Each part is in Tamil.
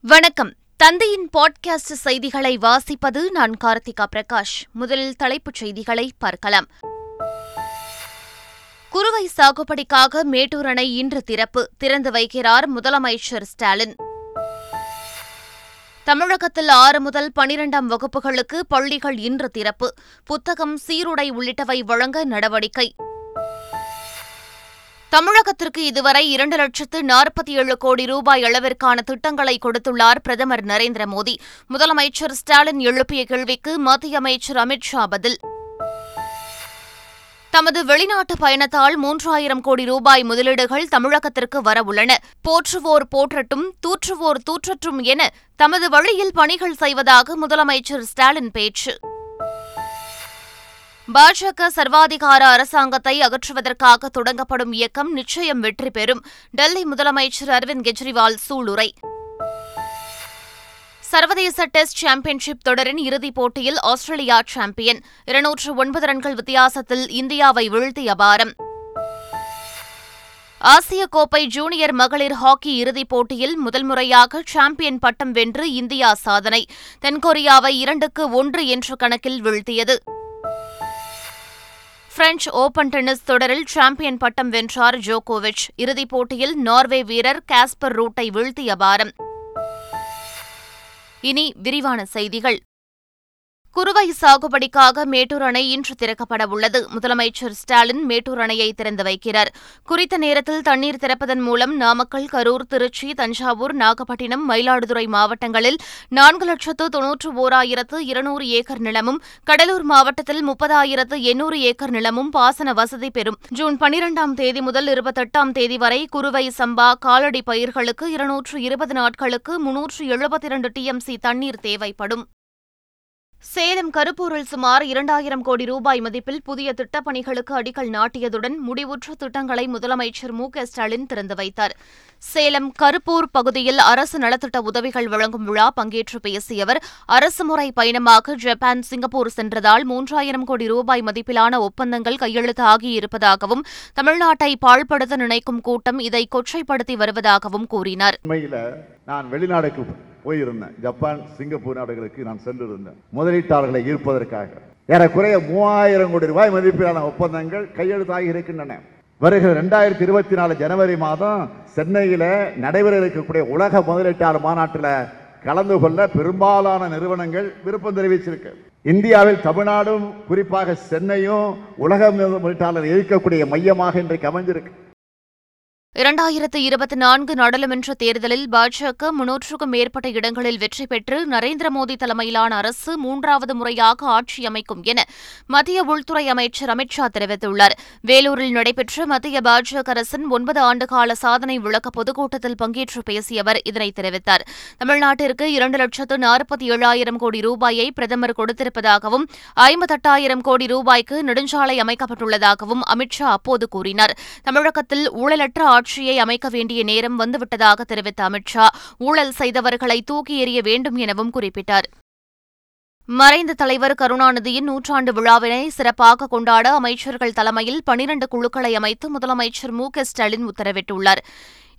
வணக்கம். தந்தையின் பாட்காஸ்ட் செய்திகளை வாசிப்பது நான் கார்த்திகா பிரகாஷ். முதலில் தலைப்புச் செய்திகளை பார்க்கலாம். குறுவை சாகுபடிக்காக மேட்டூர் அணை இன்று திறப்பு. திறந்து வைக்கிறார் முதலமைச்சர் ஸ்டாலின். தமிழகத்தில் ஆறு முதல் பனிரெண்டாம் வகுப்புகளுக்கு பள்ளிகள் இன்று திறப்பு. புத்தகம் சீருடை உள்ளிட்டவை வழங்க நடவடிக்கை. தமிழகத்திற்கு இதுவரை இரண்டு லட்சத்து நாற்பத்தி ஏழு கோடி ரூபாய் அளவிற்கான திட்டங்களை கொடுத்துள்ளார் பிரதமர் நரேந்திர மோடி. முதலமைச்சர் ஸ்டாலின் எழுப்பிய கேள்விக்கு மத்திய அமைச்சர் அமித்ஷா பதில். தமது வெளிநாட்டு பயணத்தால் மூன்றாயிரம் கோடி ரூபாய் முதலீடுகள் தமிழகத்திற்கு வரவுள்ளன. போற்றுவோர் போற்றட்டும் தூற்றுவோர் தூற்றட்டும் என தமது வழியில் பணிகள் செய்வதாக முதலமைச்சர் ஸ்டாலின் பேச்சு. பாஜக சர்வாதிகார அரசாங்கத்தை அகற்றுவதற்காக தொடங்கப்படும் இயக்கம் நிச்சயம் வெற்றி பெறும். டெல்லி முதலமைச்சர் அரவிந்த் கெஜ்ரிவால் சூளுரை. சர்வதேச டெஸ்ட் சாம்பியன்ஷிப் தொடரின் இறுதிப் போட்டியில் ஆஸ்திரேலியா சாம்பியன். இருநூற்று ஒன்பது ரன்கள் வித்தியாசத்தில் இந்தியாவை வீழ்த்தி அபாரம் ஆசிய கோப்பை ஜூனியர் மகளிர் ஹாக்கி இறுதிப் போட்டியில் முதல் முறையாக சாம்பியன் பட்டம் வென்று இந்தியா சாதனை. தென்கொரியாவை இரண்டுக்கு ஒன்று என்ற கணக்கில் வீழ்த்தியது. பிரெஞ்ச் ஓபன் டென்னிஸ் தொடரில் சாம்பியன் பட்டம் வென்றார் ஜோகோவிச். இறுதிப் போட்டியில் நார்வே வீரர் காஸ்பர் ரூட்டை வீழ்த்திய பாரம். இனி விரிவான செய்திகள். குறுவை சாகுபடிக்காக மேட்டூர் அணை இன்று திறக்கப்பட உள்ளது. முதலமைச்சர் ஸ்டாலின் மேட்டூர் அணையை திறந்து வைக்கிறார். குறித்த நேரத்தில் தண்ணீர் திறப்பதன் மூலம் நாமக்கல் கரூர் திருச்சி தஞ்சாவூர் நாகப்பட்டினம் மயிலாடுதுறை மாவட்டங்களில் நான்கு லட்சத்து தொன்னூற்று ஓராயிரத்து இருநூறு ஏக்கர் நிலமும் கடலூர் மாவட்டத்தில் முப்பதாயிரத்து எண்ணூறு ஏக்கர் நிலமும் பாசன வசதி பெறும். ஜூன் பனிரெண்டாம் தேதி முதல் இருபத்தெட்டாம் தேதி வரை குறுவை சம்பா காலடி பயிர்களுக்கு இருநூற்று இருபது நாட்களுக்கு முன்னூற்று எழுபத்தி இரண்டு டிஎம்சி தண்ணீர் தேவைப்படும். சேலம் கருப்பூரில் சுமார் இரண்டாயிரம் கோடி ரூபாய் மதிப்பில் புதிய திட்டப்பணிகளுக்கு அடிக்கல் நாட்டியதுடன் முடிவுற்ற திட்டங்களை முதலமைச்சர் மு க ஸ்டாலின் திறந்து வைத்தார். சேலம் கருப்பூர் பகுதியில் அரசு நலத்திட்ட உதவிகள் வழங்கும் விழா பங்கேற்று பேசிய அவர் அரசுமுறை பயணமாக ஜப்பான் சிங்கப்பூர் சென்றதால் மூன்றாயிரம் கோடி ரூபாய் மதிப்பிலான ஒப்பந்தங்கள் கையெழுத்தாகியிருப்பதாகவும் தமிழ்நாட்டை பாழ்படுத்த நினைக்கும் கூட்டம் இதை கொச்சைப்படுத்தி வருவதாகவும் கூறினார். நான் வெளிநாடுக்கு போயிருந்தேன். ஜப்பான் சிங்கப்பூர் நாடுகளுக்கு நான் சென்றிருந்தேன். முதலீட்டாளர்களை ஈர்ப்பதற்காக. ஏறக்குறைய மூவாயிரம் கோடி ரூபாய் மதிப்பிலான ஒப்பந்தங்கள் கையெழுத்தாகி இருக்கின்றன. வருகிற ரெண்டாயிரத்தி இருபத்தி நாலு ஜனவரி மாதம் சென்னையில் நடைபெற இருக்கக்கூடிய உலக முதலீட்டாளர் மாநாட்டில் கலந்து கொள்ள பெரும்பாலான நிறுவனங்கள் விருப்பம் தெரிவிச்சிருக்கு. இந்தியாவில் தமிழ்நாடும் குறிப்பாக சென்னையும் உலக முதலீட்டாளர் இருக்கக்கூடிய மையமாக இன்றைக்கு அமைஞ்சிருக்கு. இரண்டாயிரத்து இருபத்தி நான்கு நாடாளுமன்ற தேர்தலில் பாஜக முன்னூற்றுக்கும் மேற்பட்ட இடங்களில் வெற்றி பெற்று நரேந்திர மோடி தலைமையிலான அரசு மூன்றாவது முறையாக ஆட்சி அமைக்கும் என மத்திய உள்துறை அமைச்சர் அமித் ஷா தெரிவித்துள்ளார். வேலூரில் நடைபெற்ற மத்திய பாஜக அரசின் ஒன்பது ஆண்டுகால சாதனை விளக்க பொதுக்கூட்டத்தில் பங்கேற்று பேசிய அவர் இதனை தெரிவித்தார். தமிழ்நாட்டிற்கு இரண்டு லட்சத்து நாற்பத்தி ஏழாயிரம் கோடி ரூபாயை பிரதமர் கொடுத்திருப்பதாகவும் ஐம்பத்தெட்டாயிரம் கோடி ரூபாய்க்கு நெடுஞ்சாலை அமைக்கப்பட்டுள்ளதாகவும் அமித் ஷா அப்போது கூறினார். தமிழகத்தில் ஊழலற்ற ஆட்சியை அமைக்க வேண்டிய நேரம் வந்துவிட்டதாக தெரிவித்த அமித் ஷா ஊழல் செய்தவர்களை தூக்கி எறிய வேண்டும் எனவும் குறிப்பிட்டார். மறைந்த தலைவர் கருணாநிதியின் நூற்றாண்டு விழாவினை சிறப்பாக கொண்டாட அமைச்சர்கள் தலைமையில் பனிரண்டு குழுக்களை அமைத்து முதலமைச்சர் மு க ஸ்டாலின் உத்தரவிட்டுள்ளார்.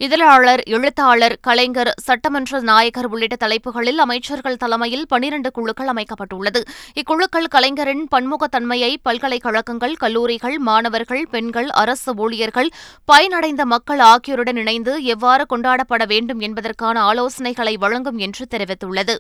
இதழாளர் எழுத்தாளர் கலைஞர் சட்டமன்ற நாயகர் உள்ளிட்ட தலைப்புகளில் அமைச்சர்கள் தலைமையில் பனிரண்டு குழுக்கள் அமைக்கப்பட்டுள்ளது. இக்குழுக்கள் கலைஞரின் பன்முகத்தன்மையை பல்கலைக்கழகங்கள் கல்லூரிகள் மாணவர்கள் பெண்கள் அரசு ஊழியர்கள் பயனடைந்த மக்கள் ஆகியோருடன் இணைந்து எவ்வாறு கொண்டாடப்பட வேண்டும் என்பதற்கான ஆலோசனைகளை வழங்கும் என்று தெரிவித்துள்ளது.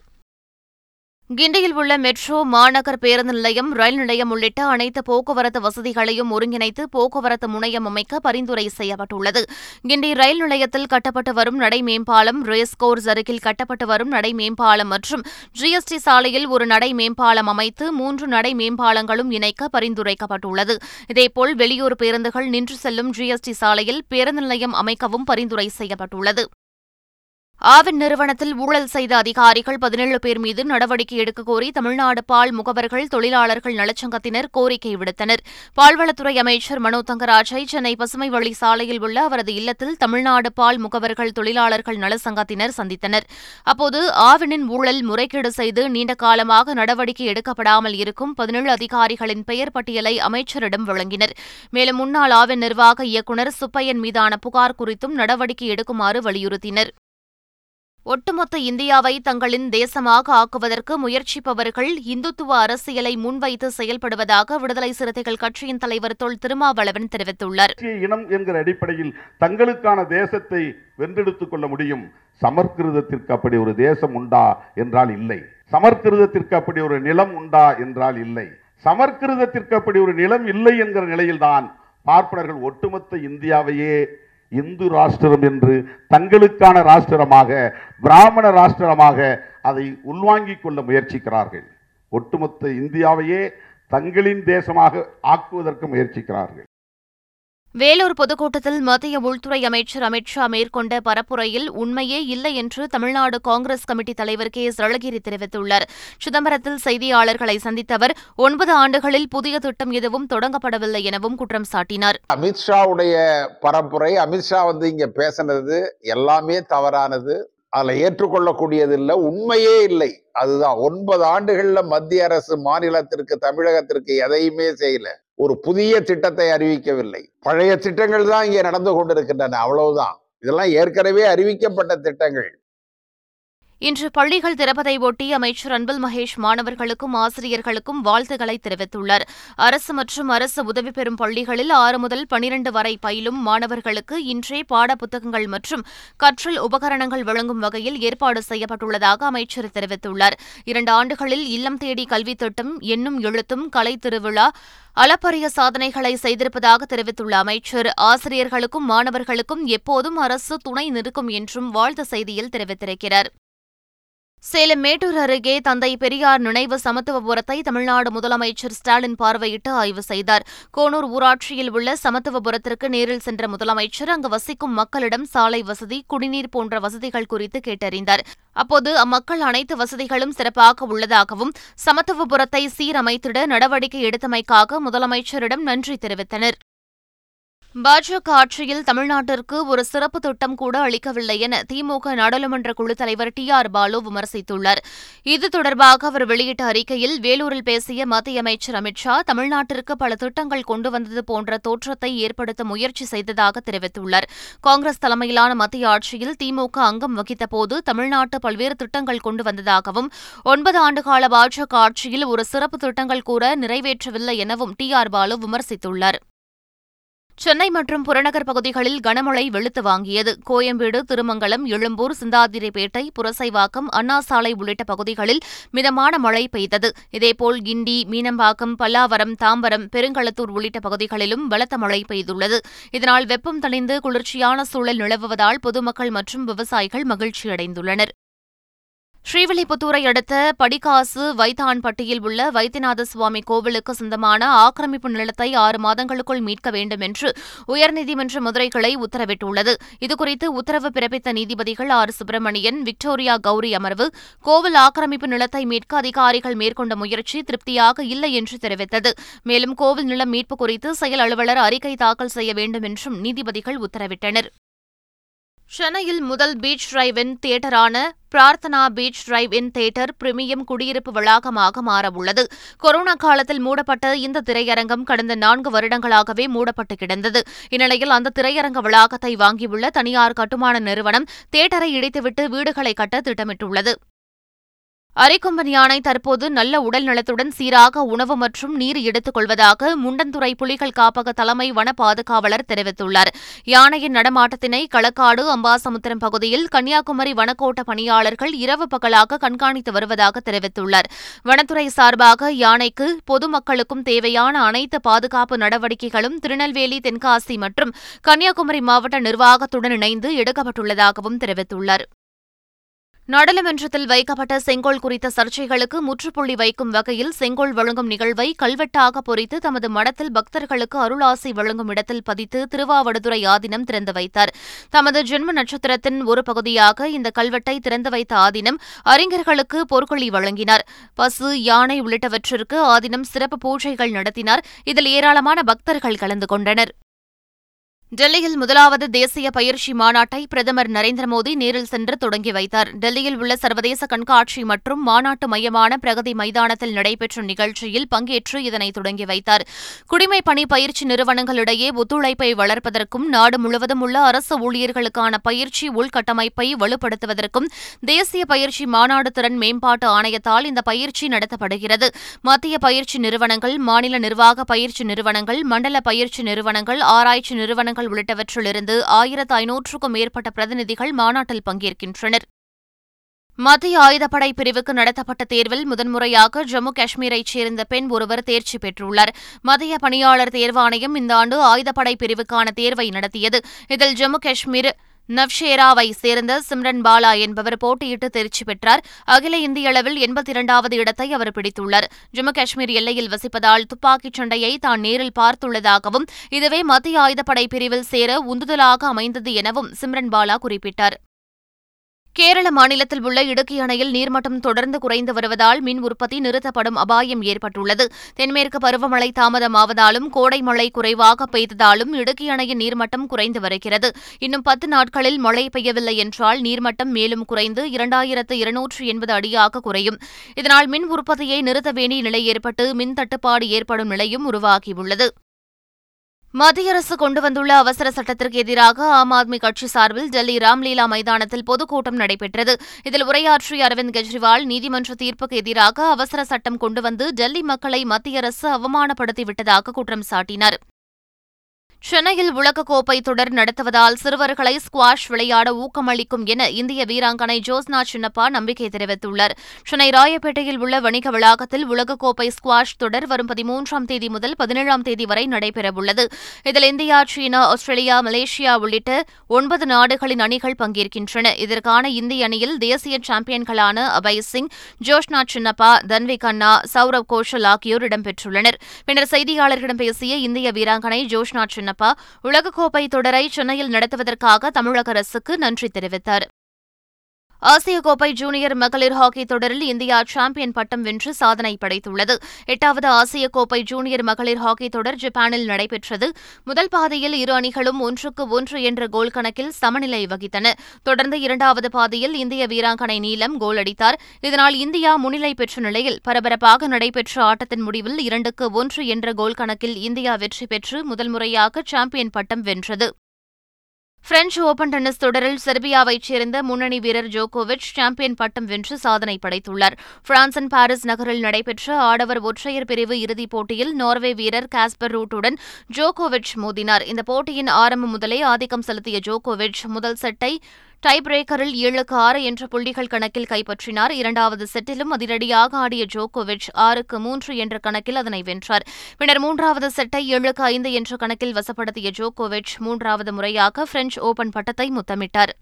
கிண்டியில் உள்ள மெட்ரோ மாநகர் பேருந்து நிலையம் ரயில் நிலையம் உள்ளிட்ட அனைத்து போக்குவரத்து வசதிகளையும் ஒருங்கிணைத்து போக்குவரத்து முனையம் அமைக்க பரிந்துரை செய்யப்பட்டுள்ளது. கிண்டி ரயில் நிலையத்தில் கட்டப்பட்டு வரும் நடை மேம்பாலம் ரேஸ் கோர்ஸ் அருகில் கட்டப்பட்டு வரும் நடை மேம்பாலம் மற்றும் ஜிஎஸ்டி சாலையில் ஒரு நடை மேம்பாலம் அமைத்து மூன்று நடை மேம்பாலங்களும் இணைக்க பரிந்துரைக்கப்பட்டுள்ளது. இதேபோல் வெளியூர் பேருந்துகள் நின்று செல்லும் ஜிஎஸ்டி சாலையில் பேருந்து நிலையம் அமைக்கவும் பரிந்துரை செய்யப்பட்டுள்ளது. ஆவின் நிறுவனத்தில் ஊழல் செய்த அதிகாரிகள் பதினேழு பேர் மீது நடவடிக்கை எடுக்க கோரி தமிழ்நாடு பால் முகவர்கள் தொழிலாளர்கள் நலச்சங்கத்தினர் கோரிக்கை விடுத்தனர். பால்வளத்துறை அமைச்சர் மனோ தங்கராஜை சென்னை பசுமை வழி சாலையில் உள்ள அவரது இல்லத்தில் தமிழ்நாடு பால் முகவர்கள் தொழிலாளர்கள் நலச்சங்கத்தினர் சந்தித்தனர். அப்போது ஆவினின் ஊழல் முறைகேடு செய்து நீண்ட காலமாக நடவடிக்கை எடுக்கப்படாமல் இருக்கும் பதினேழு அதிகாரிகளின் பெயர் பட்டியலை அமைச்சரிடம் வழங்கினர். மேலும் முன்னாள் ஆவின் நிர்வாக இயக்குநர் சுப்பையன் மீதான புகார் குறித்தும் நடவடிக்கை எடுக்குமாறு வலியுறுத்தினர். ஒட்டுமொத்த இந்தியாவை தங்களின் தேசமாக ஆக்குவதற்கு முயற்சிப்பவர்கள் இந்துத்துவ அரசியலை முன்வைத்து செயல்படுவதாக விடுதலை சிறுத்தைகள் கட்சியின் தலைவர் தொல் திருமாவளவன் தெரிவித்துள்ளார். இனம் என்கிற அடிப்படையில் தங்களுக்கான தேசத்தை வென்றெடுத்துக் கொள்ள முடியும். சமர்கிருதத்திற்கு அப்படி ஒரு தேசம் உண்டா என்றால் இல்லை. சமர்கிருதத்திற்கு அப்படி ஒரு நிலம் உண்டா என்றால் இல்லை. சமர்கிருதத்திற்கு அப்படி ஒரு நிலம் இல்லை என்கிற நிலையில்தான் பார்ப்பனர்கள் ஒட்டுமொத்த இந்தியாவையே இந்து ராஷ்டிரம் என்று தங்களுக்கான ராஷ்டிரமாக பிராமண ராஷ்டிரமாக அதை உள்வாங்கிக் கொள்ள முயற்சிக்கிறார்கள். ஒட்டுமொத்த இந்தியாவையே தங்களின் தேசமாக ஆக்குவதற்கு முயற்சிக்கிறார்கள். வேலூர் பொதுக்கூட்டத்தில் மத்திய உள்துறை அமைச்சர் அமித் ஷா மேற்கொண்ட பரப்புரையில் உண்மையே இல்லை என்று தமிழ்நாடு காங்கிரஸ் கமிட்டி தலைவர் கே எஸ் அழகிரி தெரிவித்துள்ளார். சிதம்பரத்தில் செய்தியாளர்களை சந்தித்த அவர் ஒன்பது ஆண்டுகளில் புதிய திட்டம் எதுவும் தொடங்கப்படவில்லை எனவும் குற்றம் சாட்டினார். அமித்ஷாவுடைய பரப்புரை அமித்ஷா வந்து இங்க பேசினது எல்லாமே தவறானது. அதில் ஏற்றுக்கொள்ளக்கூடியது இல்லை உண்மையே இல்லை. அதுதான் ஒன்பது ஆண்டுகளில் மத்திய அரசு மாநிலத்திற்கு தமிழகத்திற்கு எதையுமே செய்யல. ஒரு புதிய திட்டத்தை அறிவிக்கவில்லை. பழைய திட்டங்கள் தான் இங்கே நடந்து கொண்டிருக்கின்றன. அவ்வளவுதான். இதெல்லாம் ஏற்கனவே அறிவிக்கப்பட்ட திட்டங்கள். இன்று பள்ளிகள் திறப்பதை ஒட்டி அமைச்சர் அன்பில் மகேஷ் மாணவர்களுக்கும் ஆசிரியர்களுக்கும் வாழ்த்துக்களை தெரிவித்துள்ளார். அரசு மற்றும் அரசு உதவி பெறும் பள்ளிகளில் ஆறு முதல் பனிரண்டு வரை பயிலும் மாணவர்களுக்கு இன்றே பாடப்புத்தகங்கள் மற்றும் கற்றல் உபகரணங்கள் வழங்கும் வகையில் ஏற்பாடு செய்யப்பட்டுள்ளதாக அமைச்சர் தெரிவித்துள்ளார். இரண்டு ஆண்டுகளில் இல்லம் தேடி கல்வித் திட்டம் எண்ணும் எழுத்தும் கலை திருவிழா அளப்பரிய சாதனைகளை செய்திருப்பதாக தெரிவித்துள்ள அமைச்சர் ஆசிரியர்களுக்கும் மாணவர்களுக்கும் எப்போதும் அரசு துணை நிற்கும் என்றும் வாழ்த்து செய்தியில் தெரிவித்திருக்கிறார். சேலம் மேட்டூர் அருகே தந்தை பெரியார் நினைவு சமத்துவபுரத்தை தமிழ்நாடு முதலமைச்சர் ஸ்டாலின் பார்வையிட்டு ஆய்வு செய்தார். கோனூர் ஊராட்சியில் உள்ள சமத்துவபுரத்திற்கு நேரில் சென்ற முதலமைச்சர் அங்கு வசிக்கும் மக்களிடம் சாலை வசதி குடிநீர் போன்ற வசதிகள் குறித்து கேட்டறிந்தார். அப்போது அம்மக்கள் அனைத்து வசதிகளும் சிறப்பாக உள்ளதாகவும் சமத்துவபுரத்தை சீரமைத்திட நடவடிக்கை எடுத்தமைக்காக முதலமைச்சரிடம் நன்றி தெரிவித்தனர். பாஜக ஆட்சியில் தமிழ்நாட்டிற்கு ஒரு சிறப்பு திட்டம் கூட அளிக்கவில்லை என திமுக நாடாளுமன்ற குழு தலைவர் டி ஆர் பாலு விமர்சித்துள்ளார். இது தொடர்பாக அவர் வெளியிட்ட அறிக்கையில் வேலூரில் பேசிய மத்திய அமைச்சர் அமித்ஷா தமிழ்நாட்டிற்கு பல திட்டங்கள் கொண்டு வந்தது போன்ற தோற்றத்தை ஏற்படுத்த முயற்சி செய்ததாக தெரிவித்துள்ளார். காங்கிரஸ் தலைமையிலான மத்திய ஆட்சியில் திமுக அங்கம் வகித்தபோது தமிழ்நாட்டு பல்வேறு திட்டங்கள் கொண்டு வந்ததாகவும் ஒன்பது ஆண்டுகால பாஜக ஆட்சியில் ஒரு சிறப்பு திட்டங்கள் கூட நிறைவேற்றவில்லை எனவும் டி ஆர் பாலு விமர்சித்துள்ளார். சென்னை மற்றும் புறநகர் பகுதிகளில் கனமழை வெளுத்து வாங்கியது. கோயம்பேடு திருமங்கலம் எழும்பூர் சிந்தாதிரிப்பேட்டை புரசைவாக்கம் அண்ணா சாலை உள்ளிட்ட பகுதிகளில் மிதமான மழை பெய்தது. இதேபோல் கிண்டி மீனம்பாக்கம் பல்லாவரம் தாம்பரம் பெருங்களத்தூர் உள்ளிட்ட பகுதிகளிலும் பலத்த மழை பெய்துள்ளது. இதனால் வெப்பம் தணிந்து குளிர்ச்சியான சூழல் நிலவுவதால் பொதுமக்கள் மற்றும் விவசாயிகள் மகிழ்ச்சியடைந்துள்ளனர். ஸ்ரீவில்லிபுத்தூரை அடுத்த படிக்காசு வைத்தான்பட்டியில் உள்ள வைத்தியநாத சுவாமி கோவிலுக்கு சொந்தமான ஆக்கிரமிப்பு நிலத்தை ஆறு மாதங்களுக்குள் மீட்க வேண்டும் என்று உயர்நீதிமன்ற மதுரை கிளை உத்தரவிட்டுள்ளது. இதுகுறித்து உத்தரவு பிறப்பித்த நீதிபதிகள் ஆர். சுப்பிரமணியன் விக்டோரியா கௌரி அமர்வு கோவில் ஆக்கிரமிப்பு நிலத்தை மீட்க அதிகாரிகள் மேற்கொண்ட முயற்சி திருப்தியாக இல்லை என்று தெரிவித்தது. மேலும் கோவில் நிலம் மீட்பு குறித்து செயல் அலுவலர் அறிக்கை தாக்கல் செய்ய வேண்டும் என்றும் நீதிபதிகள் உத்தரவிட்டனர். சென்னையில் முதல் beach drive in தியேட்டரான Prarthana beach drive in theatre premium குடியிருப்பு வளாகமாக மாறவுள்ளது. கொரோனா காலத்தில் மூடப்பட்ட இந்த திரையரங்கம் கடந்த நான்கு வருடங்களாகவே மூடப்பட்டு கிடந்தது. இந்நிலையில் அந்த திரையரங்க வளாகத்தை வாங்கியுள்ள தனியார் கட்டுமான நிறுவனம் தியேட்டரை இடித்துவிட்டு வீடுகளை கட்ட திட்டமிட்டுள்ளது. அரைக்கொம்பன் யானை தற்போது நல்ல உடல் நலத்துடன் சீராக உணவு மற்றும் நீர் எடுத்துக் கொள்வதாக முண்டந்துறை புலிகள் காப்பக தலைமை வன பாதுகாவலர் தெரிவித்துள்ளார். யானையின் நடமாட்டத்தினை களக்காடு அம்பாசமுத்திரம் பகுதியில் கன்னியாகுமரி வனக்கோட்ட பணியாளர்கள் இரவு பகலாக கண்காணித்து வருவதாக தெரிவித்துள்ளார். வனத்துறை சார்பாக யானைக்கு பொதுமக்களுக்கும் தேவையான அனைத்து பாதுகாப்பு நடவடிக்கைகளும் திருநெல்வேலி தென்காசி மற்றும் கன்னியாகுமரி மாவட்ட நிர்வாகத்துடன் இணைந்து எடுக்கப்பட்டுள்ளதாகவும் தெரிவித்துள்ளார். நாடாளுமன்றத்தில் வைக்கப்பட்ட செங்கோல் குறித்த சர்ச்சைகளுக்கு முற்றுப்புள்ளி வைக்கும் வகையில் செங்கோல் வழங்கும் நிகழ்வை கல்வெட்டாக பொறித்து தமது மடத்தில் பக்தர்களுக்கு அருளாசி வழங்கும் இடத்தில் பதித்து திருவாவடுதுறை ஆதீனம் திறந்து வைத்தார். தமது ஜென்ம நட்சத்திரத்தின் ஒரு பகுதியாக இந்த கல்வெட்டை திறந்து வைத்த ஆதீனம் அறிஞர்களுக்கு பொற்கொள்ளி வழங்கினார். பசு யானை உள்ளிட்டவற்றிற்கு ஆதீனம் சிறப்பு பூஜைகள் நடத்தினார். இதில் ஏராளமான பக்தர்கள் கலந்து கொண்டனர். டெல்லியில் முதலாவது தேசிய பயிற்சி மாநாட்டை பிரதமர் நரேந்திர மோடி நேரில் சென்று தொடங்கி வைத்தார். டெல்லியில் உள்ள சர்வதேச கண்காட்சி மற்றும் மாநாட்டு மையமான பிரகதி மைதானத்தில் நடைபெற்ற நிகழ்ச்சியில் பங்கேற்று இதனை தொடங்கி வைத்தார். குடிமை பணி பயிற்சி நிறுவனங்களிடையே ஒத்துழைப்பை வளர்ப்பதற்கும் நாடு முழுவதும் உள்ள அரசு ஊழியர்களுக்கான பயிற்சி உள்கட்டமைப்பை வலுப்படுத்துவதற்கும் தேசிய பயிற்சி மாநாடு திறன் மேம்பாட்டு ஆணையத்தால் இந்த பயிற்சி நடத்தப்படுகிறது. மத்திய பயிற்சி நிறுவனங்கள் மாநில நிர்வாக பயிற்சி நிறுவனங்கள் மண்டல பயிற்சி நிறுவனங்கள் ஆராய்ச்சி நிறுவனங்கள் உள்ளிட்டவற்றிலிருந்து ஆயிரத்து ஐநூற்றுக்கும் மேற்பட்ட பிரதிநிதிகள் மாநாட்டில் பங்கேற்கின்றனர். மத்திய ஆயுதப்படை பிரிவுக்கு நடத்தப்பட்ட தேர்வில் முதன்முறையாக ஜம்மு காஷ்மீரைச் சேர்ந்த பெண் ஒருவர் தேர்ச்சி பெற்றுள்ளார். மத்திய பணியாளர் தேர்வாணையம் இந்த ஆண்டு ஆயுதப்படை பிரிவுக்கான தேர்வை நடத்தியது. இதில் ஜம்மு காஷ்மீர் நவ்ஷேராவை சேர்ந்த சிம்ரன் பாலா என்பவர் போட்டியிட்டு தேர்ச்சி பெற்றார். அகில இந்திய அளவில் எண்பத்தி இரண்டாவது இடத்தை அவர் பிடித்துள்ளார். ஜம்மு காஷ்மீர் எல்லையில் வசிப்பதால் துப்பாக்கிச் சண்டையை தான் நேரில் பார்த்துள்ளதாகவும் இதுவே மத்திய ஆயுதப்படை பிரிவில் சேர உந்துதலாக அமைந்தது எனவும் சிம்ரன் பாலா குறிப்பிட்டார். கேரள மாநிலத்தில் உள்ள இடுக்கி அணையில் நீர்மட்டம் தொடர்ந்து குறைந்து வருவதால் மின் உற்பத்தி நிறுத்தப்படும் அபாயம் ஏற்பட்டுள்ளது. தென்மேற்கு பருவமழை தாமதமாவதாலும் கோடை மழை குறைவாக பெய்ததாலும் இடுக்கி அணையின் நீர்மட்டம் குறைந்து வருகிறது. இன்னும் பத்து நாட்களில் மழை பெய்யவில்லை என்றால் நீர்மட்டம் மேலும் குறைந்து இரண்டாயிரத்து இருநூற்று எண்பது அடியாக குறையும். இதனால் மின் உற்பத்தியை நிறுத்த வேண்டிய நிலை ஏற்பட்டு மின் தட்டுப்பாடு ஏற்படும் நிலையும் உருவாகியுள்ளது. மத்திய அரசு கொண்டு வந்துள்ள அவசர சட்டத்திற்கு எதிராக ஆம் ஆத்மி கட்சி சார்பில் டெல்லி ராம்லீலா மைதானத்தில் பொதுக்கூட்டம் நடைபெற்றது. இதில் உரையாற்றிய அரவிந்த் கெஜ்ரிவால் நீதிமன்ற தீர்ப்புக்கு எதிராக அவசர சட்டம் கொண்டு வந்து டெல்லி மக்களை மத்திய அரசு அவமானப்படுத்திவிட்டதாக குற்றம் சாட்டினார். சென்னையில் உலகக்கோப்பை தொடர் நடத்துவதால் சிறுவர்களை ஸ்குவாஷ் விளையாட ஊக்கமளிக்கும் என இந்திய வீராங்கனை ஜோஸ்னா சின்னப்பா நம்பிக்கை தெரிவித்துள்ளார். சென்னை ராயப்பேட்டையில் உள்ள வணிக வளாகத்தில் உலகக்கோப்பை ஸ்குவாஷ் தொடர் வரும் பதிமூன்றாம் தேதி முதல் பதினேழாம் தேதி வரை நடைபெறவுள்ளது. இதில் இந்தியா சீனா ஆஸ்திரேலியா மலேசியா உள்ளிட்ட ஒன்பது நாடுகளின் அணிகள் பங்கேற்கின்றன. இதற்கான இந்திய அணியில் தேசிய சாம்பியன்களான அபய் சிங் ஜோஷ்னா சின்னப்பா தன்வி கண்ணா சௌரவ் கோஷல் ஆகியோர் இடம்பெற்றுள்ளனர். பின்னர் செய்தியாளர்களிடம் பேசிய இந்திய வீராங்கனை ஜோஷ்னா சின்னப்பா. உலகக்கோப்பை தொடரை சென்னையில் நடத்துவதற்காக தமிழக அரசுக்கு நன்றி தெரிவித்தார். ஆசிய கோப்பை ஜூனியர் மகளிர் ஹாக்கி தொடரில் இந்தியா சாம்பியன் பட்டம் வென்று சாதனை படைத்துள்ளது. எட்டாவது ஆசிய கோப்பை ஜூனியர் மகளிர் ஹாக்கி தொடர் ஜப்பானில் நடைபெற்றது. முதல் பாதையில் இரு அணிகளும் ஒன்றுக்கு ஒன்று என்ற கோல் கணக்கில் சமநிலை வகித்தன. தொடர்ந்து இரண்டாவது பாதையில் இந்திய வீராங்கனை நீலம் கோல் அடித்தார். இதனால் இந்தியா முன்னிலை பெற்ற நிலையில் பரபரப்பாக நடைபெற்ற ஆட்டத்தின் முடிவில் இரண்டுக்கு ஒன்று என்ற கோல் கணக்கில் இந்தியா வெற்றி பெற்று முதல் முறையாக சாம்பியன் பட்டம் வென்றது. பிரெஞ்சு ஓபன் டென்னிஸ் தொடரில் செர்பியாவைச் சேர்ந்த முன்னணி வீரர் ஜோகோவிச் சாம்பியன் பட்டம் வென்று சாதனை படைத்துள்ளார். பிரான்சின் பாரிஸ் நகரில் நடைபெற்ற ஆடவர் ஒற்றையர் பிரிவு இறுதிப் போட்டியில் நார்வே வீரர் காஸ்பர் ரூட்டுடன் ஜோகோவிச் மோதினார். இந்த போட்டியின் ஆரம்பம் முதலே ஆதிக்கம் செலுத்திய ஜோகோவிச் முதல் செட்டை டை பிரேக்கரில் ஏழுக்கு ஆறு என்ற புள்ளிகள் கணக்கில் கைப்பற்றினார். இரண்டாவது செட்டிலும் அதிரடியாக ஆடிய ஜோகோவிச் ஆறுக்கு மூன்று என்ற கணக்கில் அதனை வென்றார். பின்னர் மூன்றாவது செட்டை ஏழுக்கு ஐந்து என்ற கணக்கில் வசப்படுத்திய ஜோகோவிச் மூன்றாவது முறையாக பிரெஞ்சு ஓபன் பட்டத்தை முத்தமிட்டார்.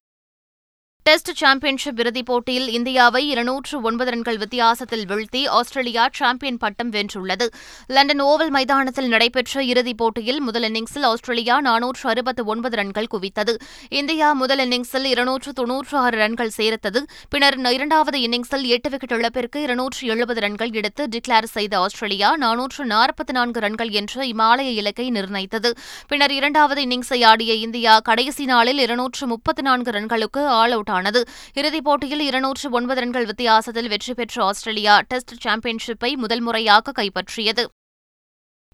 டெஸ்ட் சாம்பியன்ஷிப் இறுதிப் போட்டியில் இந்தியாவை இருநூற்று ஒன்பது ரன்கள் வித்தியாசத்தில் வீழ்த்தி ஆஸ்திரேலியா சாம்பியன் பட்டம் வென்றுள்ளது. லண்டன் ஓவல் மைதானத்தில் நடைபெற்ற இறுதிப் போட்டியில் முதல் இன்னிங்ஸில் ஆஸ்திரேலியா நானூற்று அறுபத்து ஒன்பது ரன்கள் குவித்தது. இந்தியா முதல் இன்னிங்ஸில் இருநூற்று தொன்னூற்று ஆறு ரன்கள் சேர்த்தது. பின்னர் இரண்டாவது இன்னிங்ஸில் எட்டு விக்கெட் இழப்பிற்கு இருநூற்று எழுபது ரன்கள் எடுத்து டிக்ளேர் செய்த ஆஸ்திரேலியா நானூற்று நாற்பத்தி நான்கு ரன்கள் என்ற இமாலய இலக்கை நிர்ணயித்தது. பின்னர் இரண்டாவது இன்னிங்ஸை ஆடிய இந்தியா கடைசி நாளில் இருநூற்று முப்பத்தி நான்கு ரன்களுக்கு ஆல் அவுட் ஆனது. இறுதிப் போட்டியில் இருநூற்று ஒன்பது ரன்கள் வித்தியாசத்தில் வெற்றி பெற்ற ஆஸ்திரேலியா டெஸ்ட் சாம்பியன்ஷிப்பை முதல் முறையாக கைப்பற்றியது.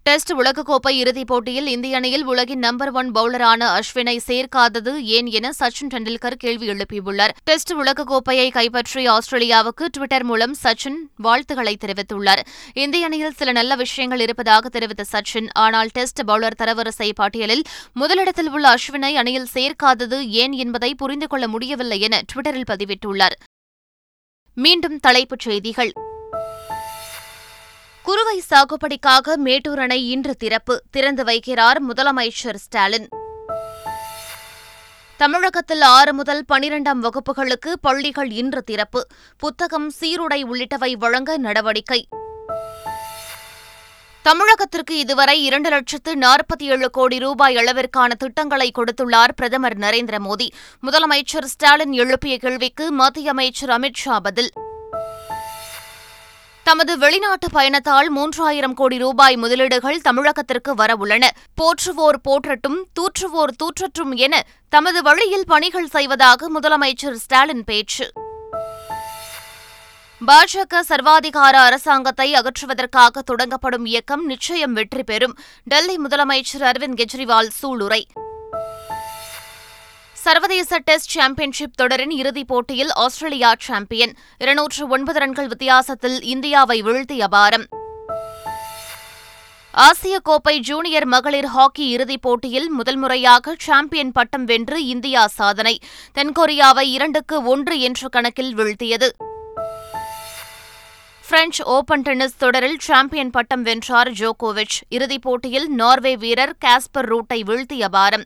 டெஸ்ட் உலகக்கோப்பை இறுதிப் போட்டியில் இந்திய அணியில் உலகின் நம்பர் ஒன் பவுலரான அஸ்வினை சேர்க்காதது ஏன் என சச்சின் டெண்டுல்கர் கேள்வி எழுப்பியுள்ளார். டெஸ்ட் உலகக்கோப்பையை கைப்பற்றிய ஆஸ்திரேலியாவுக்கு டுவிட்டர் மூலம் சச்சின் வாழ்த்துக்களை தெரிவித்துள்ளார். இந்திய அணியில் சில நல்ல விஷயங்கள் இருப்பதாக தெரிவித்த சச்சின் ஆனால் டெஸ்ட் பவுலர் தரவரிசை பட்டியலில் முதலிடத்தில் உள்ள அஸ்வினை அணியில் சேர்க்காதது ஏன் என்பதை புரிந்து கொள்ள முடியவில்லை என டுவிட்டரில் பதிவிட்டுள்ளார். மீண்டும் தலைப்புச் செய்திகள். குறுவை சாகுபடிக்காக மேட்டூர் அணை இன்று திறப்பு. திறந்து வைக்கிறார் முதலமைச்சர் ஸ்டாலின். தமிழகத்தில் ஆறு முதல் பனிரெண்டாம் வகுப்புகளுக்கு பள்ளிகள் இன்று திறப்பு. புத்தகம் சீருடை உள்ளிட்டவை வழங்க நடவடிக்கை. தமிழகத்திற்கு இதுவரை இரண்டு லட்சத்து நாற்பத்தி ஏழு கோடி ரூபாய் அளவிற்கான திட்டங்களை கொடுத்துள்ளார் பிரதமர் நரேந்திர மோடி. முதலமைச்சர் ஸ்டாலின் எழுப்பிய கேள்விக்கு மத்திய அமைச்சர் அமித் ஷா பதில். தமது வெளிநாட்டு பயணத்தால் மூன்றாயிரம் கோடி ரூபாய் முதலீடுகள் தமிழகத்திற்கு வரவுள்ளன. போற்றுவோர் போற்றட்டும் தூற்றுவோர் தூற்றட்டும் என தமது வழியில் பணிகள் செய்வதாக முதலமைச்சர் ஸ்டாலின் பேச்சு. பாஜக சர்வாதிகார அரசாங்கத்தை அகற்றுவதற்காக தொடங்கப்படும் இயக்கம் நிச்சயம் வெற்றி பெறும். டெல்லி முதலமைச்சர் அரவிந்த் கெஜ்ரிவால் சூளுரை. சர்வதேச டெஸ்ட் சாம்பியன்ஷிப் தொடரின் இறுதிப் போட்டியில் ஆஸ்திரேலியா சாம்பியன். இருநூற்று ஒன்பது ரன்கள் வித்தியாசத்தில் இந்தியாவை வீழ்த்திய அபாரம் ஆசிய கோப்பை ஜூனியர் மகளிர் ஹாக்கி இறுதிப் போட்டியில் முதல் முறையாக சாம்பியன் பட்டம் வென்று இந்தியா சாதனை. தென்கொரியாவை இரண்டுக்கு ஒன்று என்ற கணக்கில் வீழ்த்தியது. பிரெஞ்ச் ஓபன் டென்னிஸ் தொடரில் சாம்பியன் பட்டம் வென்றார் ஜோகோவிச். இறுதிப் போட்டியில் நார்வே வீரர் காஸ்பர் ரூட்டை வீழ்த்தி அபாரம்